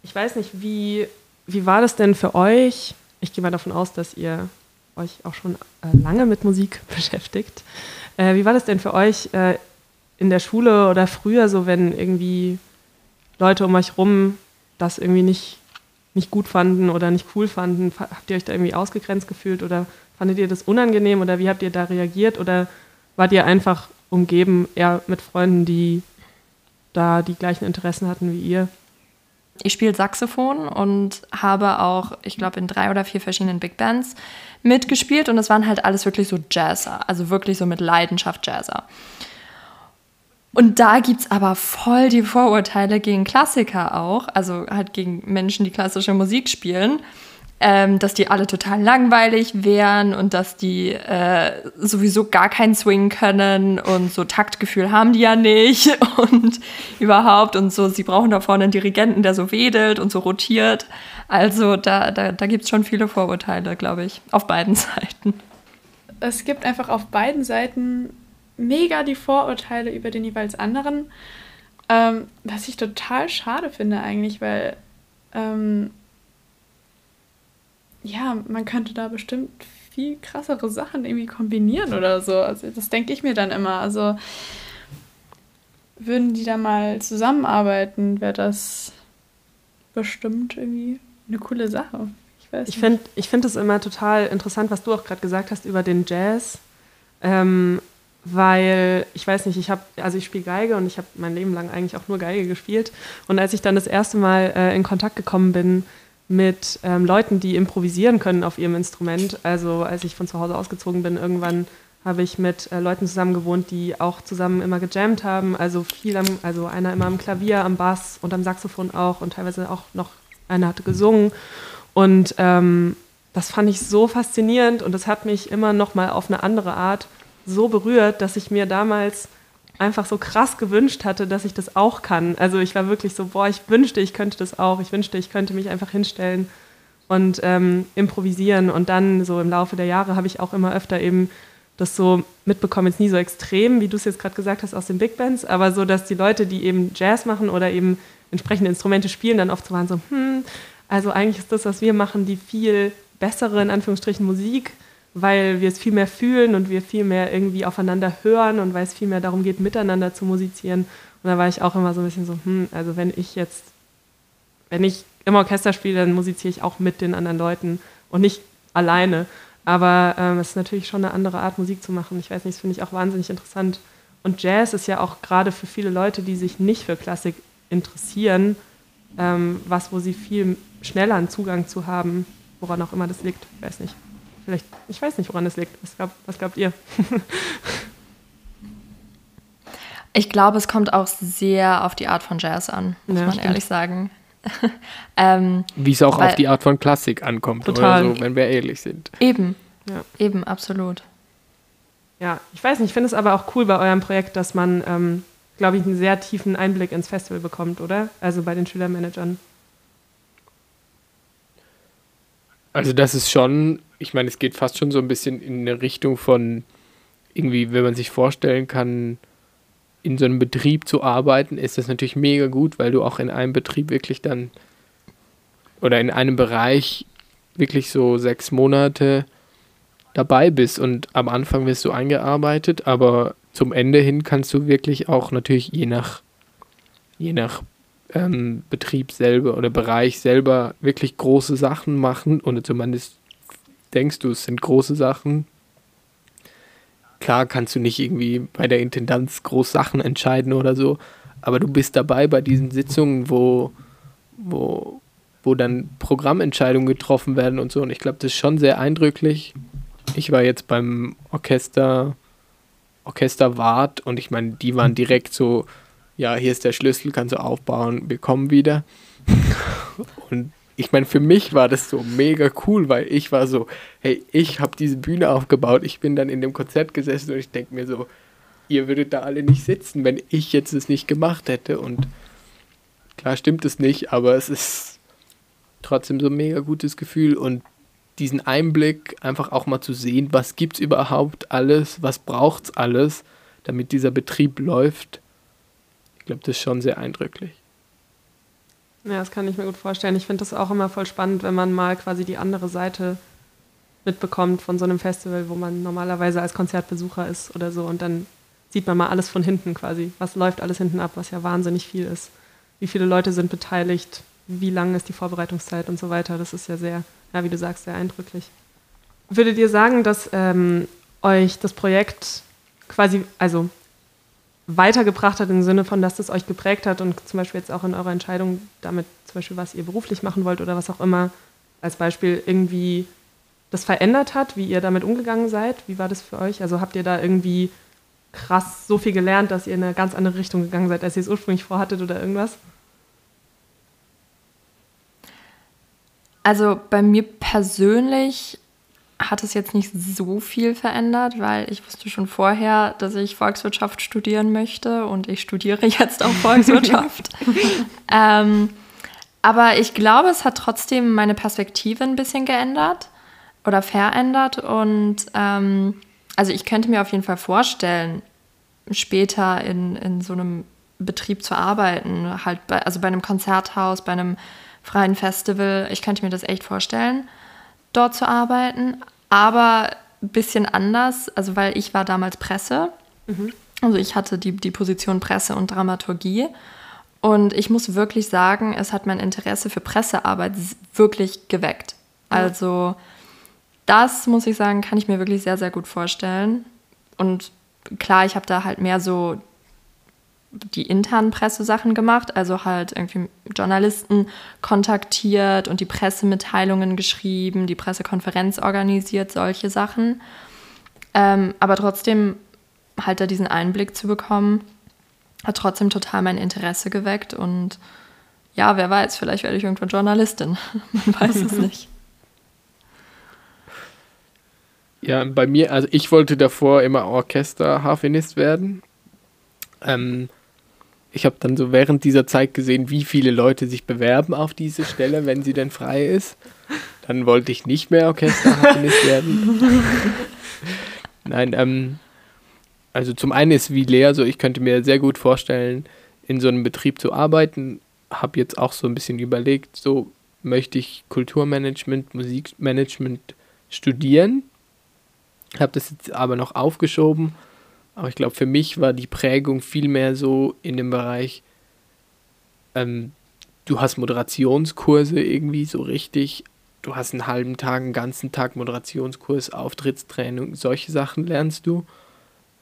Ich weiß nicht, wie, wie war das denn für euch? Ich gehe mal davon aus, dass ihr euch auch schon äh, lange mit Musik beschäftigt. Äh, wie war das denn für euch äh, in der Schule oder früher so, wenn irgendwie Leute um euch rum das irgendwie nicht, nicht gut fanden oder nicht cool fanden? Habt ihr euch da irgendwie ausgegrenzt gefühlt oder fandet ihr das unangenehm oder wie habt ihr da reagiert oder wart ihr einfach umgeben eher mit Freunden, die da die gleichen Interessen hatten wie ihr? Ich spiele Saxophon und habe auch, ich glaube, in drei oder vier verschiedenen Big Bands mitgespielt und es waren halt alles wirklich so Jazzer, also wirklich so mit Leidenschaft Jazzer. Und da gibt es aber voll die Vorurteile gegen Klassiker auch, also halt gegen Menschen, die klassische Musik spielen ähm, dass die alle total langweilig wären und dass die äh, sowieso gar keinen Swing können und so Taktgefühl haben die ja nicht und überhaupt und so, sie brauchen da vorne einen Dirigenten, der so wedelt und so rotiert. Also da, da, da gibt es schon viele Vorurteile, glaube ich, auf beiden Seiten. Es gibt einfach auf beiden Seiten mega die Vorurteile über den jeweils anderen, ähm, was ich total schade finde eigentlich, weil ähm, ja, man könnte da bestimmt viel krassere Sachen irgendwie kombinieren oder so. Also das denke ich mir dann immer. Also würden die da mal zusammenarbeiten, wäre das bestimmt irgendwie eine coole Sache. Ich, weiß ich finde ich find es immer total interessant, was du auch gerade gesagt hast über den Jazz. Ähm, weil ich weiß nicht, ich habe, also ich spiele Geige und ich habe mein Leben lang eigentlich auch nur Geige gespielt. Und als ich dann das erste Mal äh, in Kontakt gekommen bin mit ähm, Leuten, die improvisieren können auf ihrem Instrument, also als ich von zu Hause ausgezogen bin, irgendwann habe ich mit äh, Leuten zusammen gewohnt, die auch zusammen immer gejammt haben. Also viel am, also einer immer am Klavier, am Bass und am Saxophon auch und teilweise auch noch einer hatte gesungen. Und ähm, das fand ich so faszinierend und das hat mich immer noch mal auf eine andere Art so berührt, dass ich mir damals einfach so krass gewünscht hatte, dass ich das auch kann. Also ich war wirklich so, boah, ich wünschte, ich könnte das auch. Ich wünschte, ich könnte mich einfach hinstellen und ähm, improvisieren. Und dann so im Laufe der Jahre habe ich auch immer öfter eben das so mitbekommen, jetzt nie so extrem, wie du es jetzt gerade gesagt hast, aus den Big Bands, aber so, dass die Leute, die eben Jazz machen oder eben entsprechende Instrumente spielen, dann oft so waren so, hm, also eigentlich ist das, was wir machen, die viel bessere, in Anführungsstrichen, Musik weil wir es viel mehr fühlen und wir viel mehr irgendwie aufeinander hören und weil es viel mehr darum geht, miteinander zu musizieren. Und da war ich auch immer so ein bisschen so, hm, also wenn ich jetzt, wenn ich im Orchester spiele, dann musiziere ich auch mit den anderen Leuten und nicht alleine. Aber ähm, es ist natürlich schon eine andere Art, Musik zu machen. Ich weiß nicht, das finde ich auch wahnsinnig interessant. Und Jazz ist ja auch gerade für viele Leute, die sich nicht für Klassik interessieren, ähm, was, wo sie viel schneller einen Zugang zu haben, woran auch immer das liegt. Ich weiß nicht. Vielleicht, ich weiß nicht, woran es liegt. Was, glaub, was glaubt ihr? ich glaube, es kommt auch sehr auf die Art von Jazz an, muss ja, man stimmt. ehrlich sagen. ähm, Wie es auch weil, auf die Art von Klassik ankommt, total. oder so, wenn wir ehrlich sind. Eben, ja. eben, absolut. Ja, ich weiß nicht, ich finde es aber auch cool bei eurem Projekt, dass man, ähm, glaube ich, einen sehr tiefen Einblick ins Festival bekommt, oder? Also bei den Schülermanagern. Also das ist schon, ich meine, es geht fast schon so ein bisschen in eine Richtung von irgendwie, wenn man sich vorstellen kann, in so einem Betrieb zu arbeiten, ist das natürlich mega gut, weil du auch in einem Betrieb wirklich dann oder in einem Bereich wirklich so sechs Monate dabei bist und am Anfang wirst du eingearbeitet, aber zum Ende hin kannst du wirklich auch natürlich je nach je nach ähm, Betrieb selber oder Bereich selber wirklich große Sachen machen oder zumindest denkst du, es sind große Sachen. Klar kannst du nicht irgendwie bei der Intendanz groß Sachen entscheiden oder so, aber du bist dabei bei diesen Sitzungen, wo, wo, wo dann Programmentscheidungen getroffen werden und so. Und ich glaube, das ist schon sehr eindrücklich. Ich war jetzt beim Orchester, Orchesterwart und ich meine, die waren direkt so, ja, hier ist der Schlüssel, kannst du aufbauen, wir kommen wieder. und ich meine, für mich war das so mega cool, weil ich war so, hey, ich habe diese Bühne aufgebaut, ich bin dann in dem Konzert gesessen und ich denke mir so, ihr würdet da alle nicht sitzen, wenn ich jetzt es nicht gemacht hätte. Und klar stimmt es nicht, aber es ist trotzdem so ein mega gutes Gefühl und diesen Einblick einfach auch mal zu sehen, was gibt es überhaupt alles, was braucht es alles, damit dieser Betrieb läuft ich glaube, das ist schon sehr eindrücklich. Ja, das kann ich mir gut vorstellen. Ich finde das auch immer voll spannend, wenn man mal quasi die andere Seite mitbekommt von so einem Festival, wo man normalerweise als Konzertbesucher ist oder so. Und dann sieht man mal alles von hinten quasi. Was läuft alles hinten ab, was ja wahnsinnig viel ist. Wie viele Leute sind beteiligt, wie lang ist die Vorbereitungszeit und so weiter. Das ist ja sehr, ja, wie du sagst, sehr eindrücklich. Würdet ihr sagen, dass ähm, euch das Projekt quasi, also weitergebracht hat im Sinne von, dass das euch geprägt hat und zum Beispiel jetzt auch in eurer Entscheidung damit, zum Beispiel, was ihr beruflich machen wollt oder was auch immer, als Beispiel irgendwie das verändert hat, wie ihr damit umgegangen seid? Wie war das für euch? Also habt ihr da irgendwie krass so viel gelernt, dass ihr in eine ganz andere Richtung gegangen seid, als ihr es ursprünglich vorhattet oder irgendwas? Also bei mir persönlich hat es jetzt nicht so viel verändert, weil ich wusste schon vorher, dass ich Volkswirtschaft studieren möchte und ich studiere jetzt auch Volkswirtschaft. ähm, aber ich glaube, es hat trotzdem meine Perspektive ein bisschen geändert oder verändert und ähm, also ich könnte mir auf jeden Fall vorstellen, später in, in so einem Betrieb zu arbeiten, halt bei, also bei einem Konzerthaus, bei einem freien Festival. Ich könnte mir das echt vorstellen dort zu arbeiten, aber ein bisschen anders, also weil ich war damals Presse. Mhm. Also ich hatte die, die Position Presse und Dramaturgie. Und ich muss wirklich sagen, es hat mein Interesse für Pressearbeit wirklich geweckt. Also das muss ich sagen, kann ich mir wirklich sehr, sehr gut vorstellen. Und klar, ich habe da halt mehr so die internen Pressesachen gemacht, also halt irgendwie Journalisten kontaktiert und die Pressemitteilungen geschrieben, die Pressekonferenz organisiert, solche Sachen. Ähm, aber trotzdem halt da diesen Einblick zu bekommen, hat trotzdem total mein Interesse geweckt und ja, wer weiß, vielleicht werde ich irgendwann Journalistin. Man weiß es nicht. Ja, bei mir, also ich wollte davor immer Orchesterharfenist werden. Ähm, ich habe dann so während dieser Zeit gesehen, wie viele Leute sich bewerben auf diese Stelle, wenn sie denn frei ist. Dann wollte ich nicht mehr Orchesterharfenist werden. Nein, ähm, also zum einen ist wie Lea so, ich könnte mir sehr gut vorstellen, in so einem Betrieb zu arbeiten. Habe jetzt auch so ein bisschen überlegt, so möchte ich Kulturmanagement, Musikmanagement studieren habe das jetzt aber noch aufgeschoben. Aber ich glaube, für mich war die Prägung viel mehr so in dem Bereich, ähm, du hast Moderationskurse irgendwie so richtig. Du hast einen halben Tag, einen ganzen Tag Moderationskurs, Auftrittstraining, solche Sachen lernst du.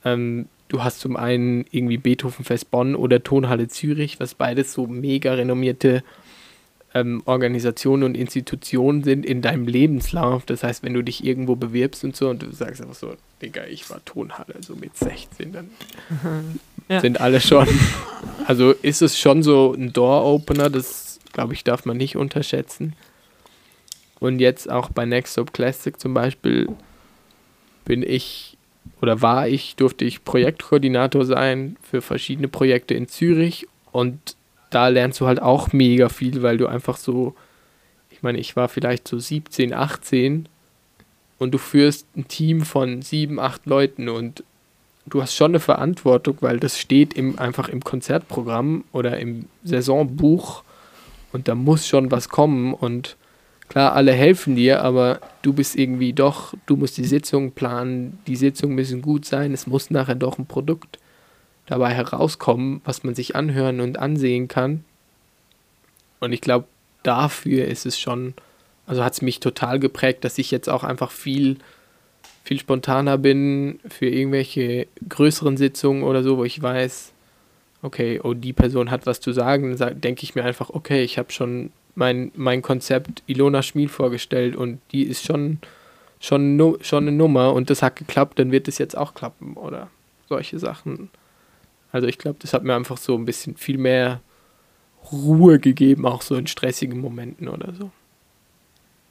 Ähm, du hast zum einen irgendwie Beethovenfest Bonn oder Tonhalle Zürich, was beides so mega renommierte ähm, Organisationen und Institutionen sind in deinem Lebenslauf. Das heißt, wenn du dich irgendwo bewirbst und so und du sagst einfach so, Digga, ich war Tonhalle, so mit 16, dann ja. sind alle schon. Also ist es schon so ein Door-Opener, das glaube ich, darf man nicht unterschätzen. Und jetzt auch bei Next Up Classic zum Beispiel bin ich oder war ich, durfte ich Projektkoordinator sein für verschiedene Projekte in Zürich und da lernst du halt auch mega viel, weil du einfach so, ich meine, ich war vielleicht so 17, 18 und du führst ein Team von sieben, acht Leuten und du hast schon eine Verantwortung, weil das steht im, einfach im Konzertprogramm oder im Saisonbuch und da muss schon was kommen und klar, alle helfen dir, aber du bist irgendwie doch, du musst die Sitzung planen, die Sitzungen müssen gut sein, es muss nachher doch ein Produkt dabei herauskommen, was man sich anhören und ansehen kann. Und ich glaube, dafür ist es schon, also hat es mich total geprägt, dass ich jetzt auch einfach viel, viel spontaner bin für irgendwelche größeren Sitzungen oder so, wo ich weiß, okay, oh, die Person hat was zu sagen, dann denke ich mir einfach, okay, ich habe schon mein, mein Konzept Ilona Schmied vorgestellt und die ist schon, schon, schon eine Nummer und das hat geklappt, dann wird es jetzt auch klappen oder solche Sachen. Also ich glaube, das hat mir einfach so ein bisschen viel mehr Ruhe gegeben, auch so in stressigen Momenten oder so.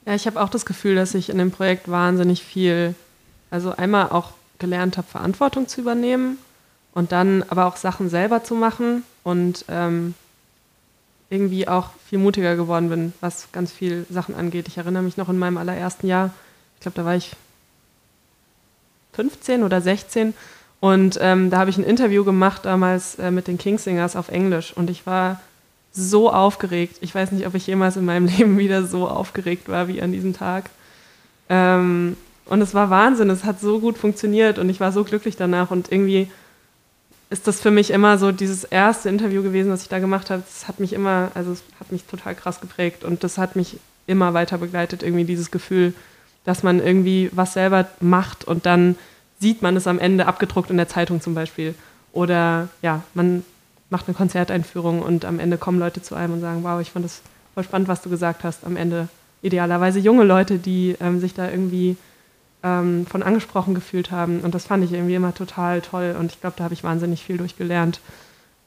Ja, ich habe auch das Gefühl, dass ich in dem Projekt wahnsinnig viel, also einmal auch gelernt habe, Verantwortung zu übernehmen und dann aber auch Sachen selber zu machen und ähm, irgendwie auch viel mutiger geworden bin, was ganz viel Sachen angeht. Ich erinnere mich noch in meinem allerersten Jahr, ich glaube, da war ich 15 oder 16 und ähm, da habe ich ein Interview gemacht damals äh, mit den Kingsingers auf Englisch und ich war so aufgeregt. Ich weiß nicht, ob ich jemals in meinem Leben wieder so aufgeregt war wie an diesem Tag. Ähm, und es war Wahnsinn, es hat so gut funktioniert und ich war so glücklich danach und irgendwie ist das für mich immer so dieses erste Interview gewesen, was ich da gemacht habe. Das hat mich immer, also es hat mich total krass geprägt und das hat mich immer weiter begleitet, irgendwie dieses Gefühl, dass man irgendwie was selber macht und dann sieht man es am Ende abgedruckt in der Zeitung zum Beispiel. Oder ja, man macht eine Konzerteinführung und am Ende kommen Leute zu einem und sagen, wow, ich fand das voll spannend, was du gesagt hast. Am Ende idealerweise junge Leute, die ähm, sich da irgendwie ähm, von angesprochen gefühlt haben. Und das fand ich irgendwie immer total toll. Und ich glaube, da habe ich wahnsinnig viel durchgelernt.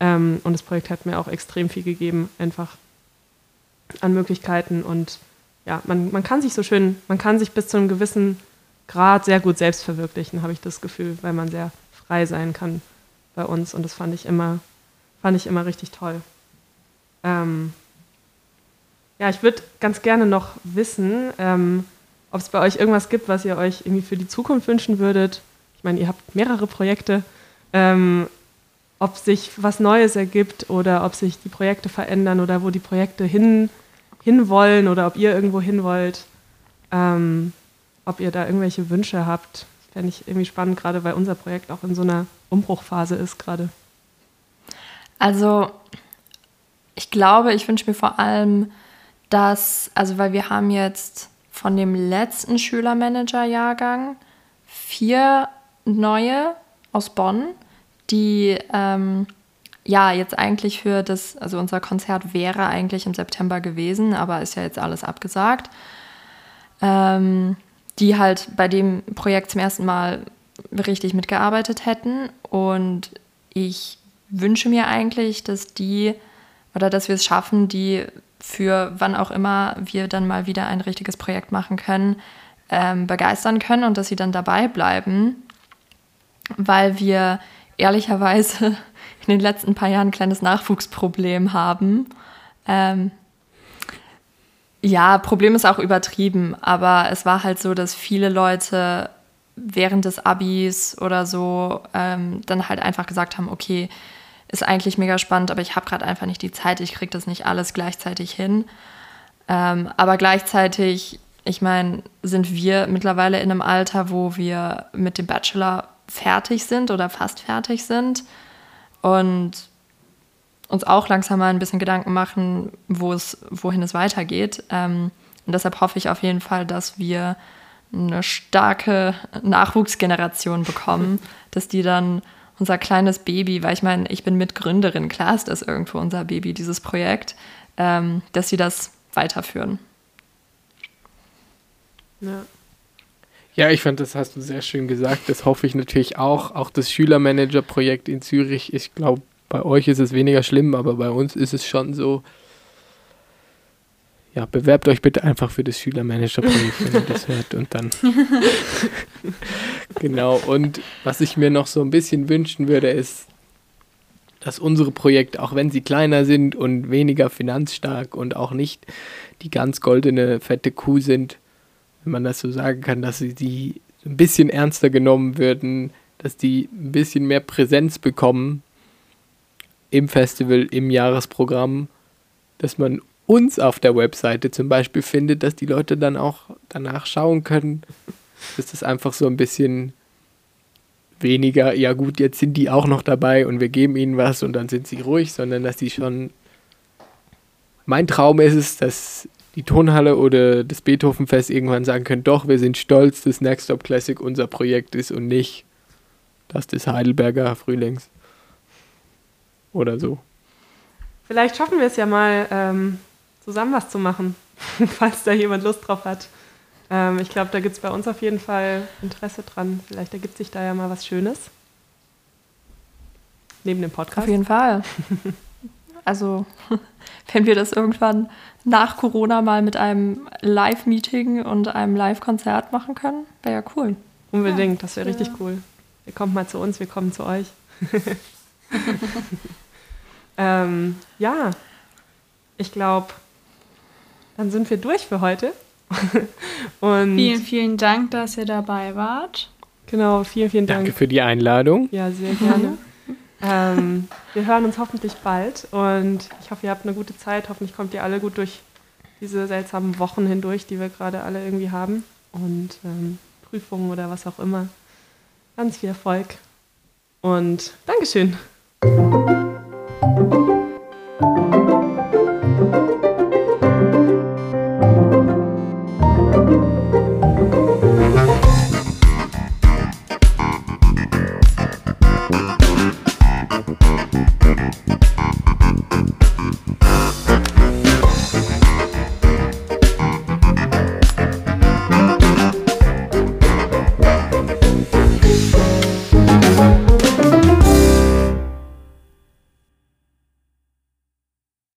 Ähm, und das Projekt hat mir auch extrem viel gegeben, einfach an Möglichkeiten. Und ja, man, man kann sich so schön, man kann sich bis zu einem gewissen Grad sehr gut selbst verwirklichen, habe ich das Gefühl, weil man sehr frei sein kann bei uns. Und das fand ich immer, fand ich immer richtig toll. Ähm ja, ich würde ganz gerne noch wissen, ähm, ob es bei euch irgendwas gibt, was ihr euch irgendwie für die Zukunft wünschen würdet. Ich meine, ihr habt mehrere Projekte. Ähm, ob sich was Neues ergibt oder ob sich die Projekte verändern oder wo die Projekte hin, hinwollen oder ob ihr irgendwo hin wollt. Ähm, ob ihr da irgendwelche Wünsche habt fände ich irgendwie spannend, gerade weil unser Projekt auch in so einer Umbruchphase ist gerade. Also ich glaube, ich wünsche mir vor allem, dass, also weil wir haben jetzt von dem letzten Schülermanager-Jahrgang vier neue aus Bonn, die ähm, ja jetzt eigentlich für das, also unser Konzert wäre eigentlich im September gewesen, aber ist ja jetzt alles abgesagt. Ähm, die halt bei dem Projekt zum ersten Mal richtig mitgearbeitet hätten. Und ich wünsche mir eigentlich, dass die oder dass wir es schaffen, die für wann auch immer wir dann mal wieder ein richtiges Projekt machen können, ähm, begeistern können und dass sie dann dabei bleiben, weil wir ehrlicherweise in den letzten paar Jahren ein kleines Nachwuchsproblem haben. Ähm, ja, Problem ist auch übertrieben, aber es war halt so, dass viele Leute während des Abis oder so ähm, dann halt einfach gesagt haben, okay, ist eigentlich mega spannend, aber ich habe gerade einfach nicht die Zeit, ich kriege das nicht alles gleichzeitig hin. Ähm, aber gleichzeitig, ich meine, sind wir mittlerweile in einem Alter, wo wir mit dem Bachelor fertig sind oder fast fertig sind und uns auch langsam mal ein bisschen Gedanken machen, wo es, wohin es weitergeht. Ähm, und deshalb hoffe ich auf jeden Fall, dass wir eine starke Nachwuchsgeneration bekommen, dass die dann unser kleines Baby, weil ich meine, ich bin Mitgründerin, klar ist das irgendwo unser Baby, dieses Projekt, ähm, dass sie das weiterführen. Ja. Ja, ich fand, das hast du sehr schön gesagt. Das hoffe ich natürlich auch. Auch das Schülermanager-Projekt in Zürich, ich glaube, bei euch ist es weniger schlimm, aber bei uns ist es schon so. Ja, bewerbt euch bitte einfach für das Schülermanager-Projekt, wenn ihr das hört und dann. genau, und was ich mir noch so ein bisschen wünschen würde, ist, dass unsere Projekte, auch wenn sie kleiner sind und weniger finanzstark und auch nicht die ganz goldene, fette Kuh sind, wenn man das so sagen kann, dass sie die ein bisschen ernster genommen würden, dass die ein bisschen mehr Präsenz bekommen im Festival, im Jahresprogramm, dass man uns auf der Webseite zum Beispiel findet, dass die Leute dann auch danach schauen können, dass das einfach so ein bisschen weniger, ja gut, jetzt sind die auch noch dabei und wir geben ihnen was und dann sind sie ruhig, sondern dass die schon. Mein Traum ist es, dass die Tonhalle oder das Beethovenfest irgendwann sagen können, doch, wir sind stolz, dass Next Stop Classic unser Projekt ist und nicht das des Heidelberger Frühlings. Oder so. Vielleicht schaffen wir es ja mal, ähm, zusammen was zu machen, falls da jemand Lust drauf hat. Ähm, ich glaube, da gibt es bei uns auf jeden Fall Interesse dran. Vielleicht ergibt sich da ja mal was Schönes. Neben dem Podcast. Auf jeden Fall. Also, wenn wir das irgendwann nach Corona mal mit einem Live-Meeting und einem Live-Konzert machen können, wäre ja cool. Unbedingt, das wäre ja. richtig cool. Ihr kommt mal zu uns, wir kommen zu euch. Ähm, ja, ich glaube, dann sind wir durch für heute. und vielen, vielen Dank, dass ihr dabei wart. Genau, vielen, vielen Dank. Danke für die Einladung. Ja, sehr gerne. ähm, wir hören uns hoffentlich bald und ich hoffe, ihr habt eine gute Zeit. Hoffentlich kommt ihr alle gut durch diese seltsamen Wochen hindurch, die wir gerade alle irgendwie haben. Und ähm, Prüfungen oder was auch immer. Ganz viel Erfolg und Dankeschön.